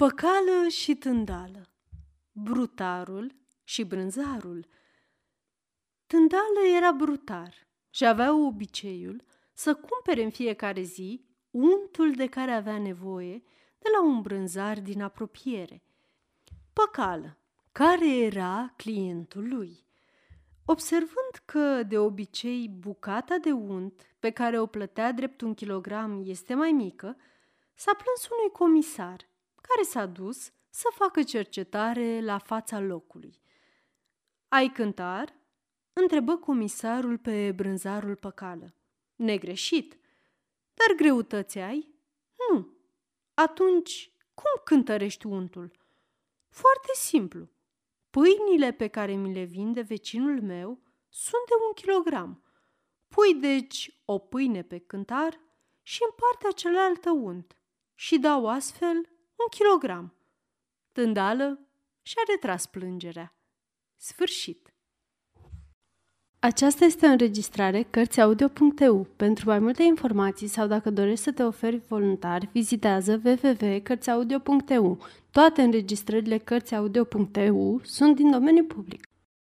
Păcală și tândală, brutarul și brânzarul. Tândală era brutar și avea obiceiul să cumpere în fiecare zi untul de care avea nevoie de la un brânzar din apropiere. Păcală, care era clientul lui. Observând că, de obicei, bucata de unt pe care o plătea drept un kilogram este mai mică, s-a plâns unui comisar care s-a dus să facă cercetare la fața locului. Ai cântar?" întrebă comisarul pe brânzarul păcală. Negreșit. Dar greutăți ai? Nu. Atunci, cum cântărești untul? Foarte simplu. Pâinile pe care mi le vinde vecinul meu sunt de un kilogram. Pui deci o pâine pe cântar și în partea cealaltă unt și dau astfel un kilogram. Tândală și-a retras plângerea. Sfârșit. Aceasta este o înregistrare Cărțiaudio.eu. Pentru mai multe informații sau dacă dorești să te oferi voluntar, vizitează www.cărțiaudio.eu. Toate înregistrările Cărțiaudio.eu sunt din domeniu public.